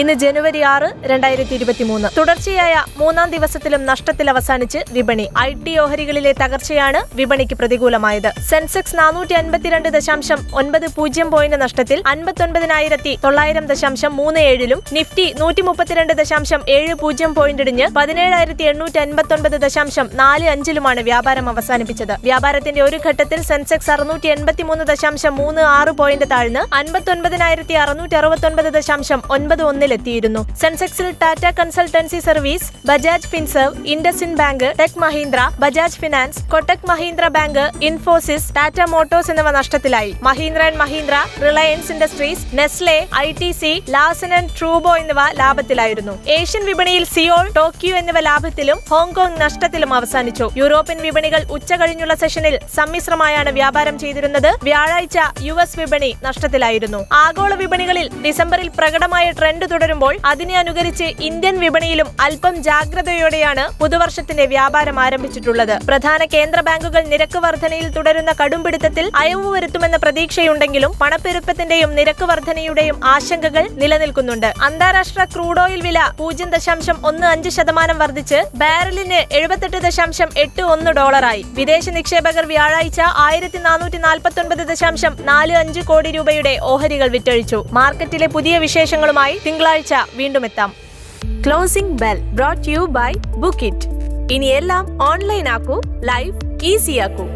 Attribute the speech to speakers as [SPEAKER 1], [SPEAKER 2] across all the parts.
[SPEAKER 1] ഇന്ന് ജനുവരി ആറ് രണ്ടായിരത്തി ഇരുപത്തി മൂന്ന് തുടർച്ചയായ മൂന്നാം ദിവസത്തിലും നഷ്ടത്തിൽ അവസാനിച്ച് വിപണി. ഐ ടി ഓഹരികളിലെ തകർച്ചയാണ് വിപണിക്ക് പ്രതികൂലമായത്. സെൻസെക്സ് നാനൂറ്റി അൻപത്തിരണ്ട് ദശാംശം ഒൻപത് പൂജ്യം പോയിന്റ് നഷ്ടത്തിൽ അൻപത്തൊൻപതിനായിരത്തി തൊള്ളായിരം ദശാംശം മൂന്ന് ഏഴിലും നിഫ്റ്റി നൂറ്റി മുപ്പത്തിരണ്ട് ദശാംശം ഏഴ് പൂജ്യം പോയിന്റ് ഇടിഞ്ഞ് പതിനേഴായിരത്തി എണ്ണൂറ്റി അൻപത്തൊൻപത് ദശാംശം നാല് അഞ്ചിലുമാണ് വ്യാപാരം അവസാനിപ്പിച്ചത്. വ്യാപാരത്തിന്റെ ഒരു ഘട്ടത്തിൽ സെൻസെക്സ് അറുന്നൂറ്റി എൺപത്തിമൂന്ന് ദശാംശം മൂന്ന് ആറ് പോയിന്റ് താഴ്ന്ന് അൻപത്തൊൻപതിനായിരത്തി അറുന്നൂറ്റി അറുപത്തൊൻപത് ദശാംശം ഒൻപത് ഒന്നിലെത്തിയിരുന്നു സെൻസെക്സിൽ Tata Consultancy Service Bajaj Finserv IndusInd Bank Tech Mahindra Bajaj Finance Kotak Mahindra Bank Infosys Tata Motors എന്നിവ നഷ്ടത്തിലായി. Mahindra and Mahindra Reliance Industries Nestle I T C Larsen and ട്രൂബോ എന്നിവ ലാഭത്തിലായിരുന്നു. ഏഷ്യൻ വിപണിയിൽ സിയോൾ ടോക്കിയോ എന്നിവ ലാഭത്തിലും Hong Kong നഷ്ടത്തിലും അവസാനിച്ചു. European വിപണികൾ ഉച്ച കഴിഞ്ഞുള്ള സെഷനിൽ സമ്മിശ്രമായാണ് വ്യാപാരം ചെയ്തിരുന്നത്. വ്യാഴാഴ്ച യു എസ് വിപണി നഷ്ടത്തിലായിരുന്നു. ആഗോള വിപണികളിൽ ഡിസംബറിൽ പ്രകടമായ ട്രെൻഡ് തുടരുമ്പോൾ അതിനെ അനുകരിച്ച് ഇന്ത്യൻ വിപണിയിലും അല്പം ജാഗ്രതയോടെയാണ് പുതുവർഷത്തിന്റെ വ്യാപാരം ആരംഭിച്ചിട്ടുള്ളത്. പ്രധാന കേന്ദ്ര ബാങ്കുകൾ നിരക്ക് വർധനയിൽ തുടരുന്ന കടുംപിടുത്തത്തിൽ അയവ് വരുത്തുമെന്ന പ്രതീക്ഷയുണ്ടെങ്കിലും പണപ്പെരുപ്പത്തിന്റെയും നിരക്ക് വർധനയുടെയും ആശങ്കകൾ നിലനിൽക്കുന്നുണ്ട്. അന്താരാഷ്ട്ര ക്രൂഡ് ഓയിൽ വില പൂജ്യം ദശാംശം ഒന്ന് അഞ്ച് ശതമാനം വർദ്ധിച്ച് ബാരലിന് എഴുപത്തെട്ട് ദശാംശം എട്ട് ഒന്ന് ഡോളറായി. വിദേശ നിക്ഷേപകർ വ്യാഴാഴ്ച ആയിരത്തി നാനൂറ്റി നാൽപ്പത്തി ഒൻപത് ദശാംശം നാല് അഞ്ച് കോടി രൂപയുടെ ഓഹരികൾ വിറ്റഴിച്ചു. മാർക്കറ്റിലെ പുതിയ വിശേഷങ്ങളുമായി തിങ്കളാഴ്ച വീണ്ടും എത്താം closing bell brought you by book it ഇനി എല്ലാം ഓൺലൈൻ ആക്കൂ ലൈഫ് ഈസി ആക്കൂ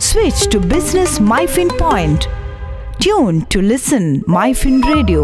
[SPEAKER 2] Switch to Business MyFin Point. Tune to listen MyFin Radio.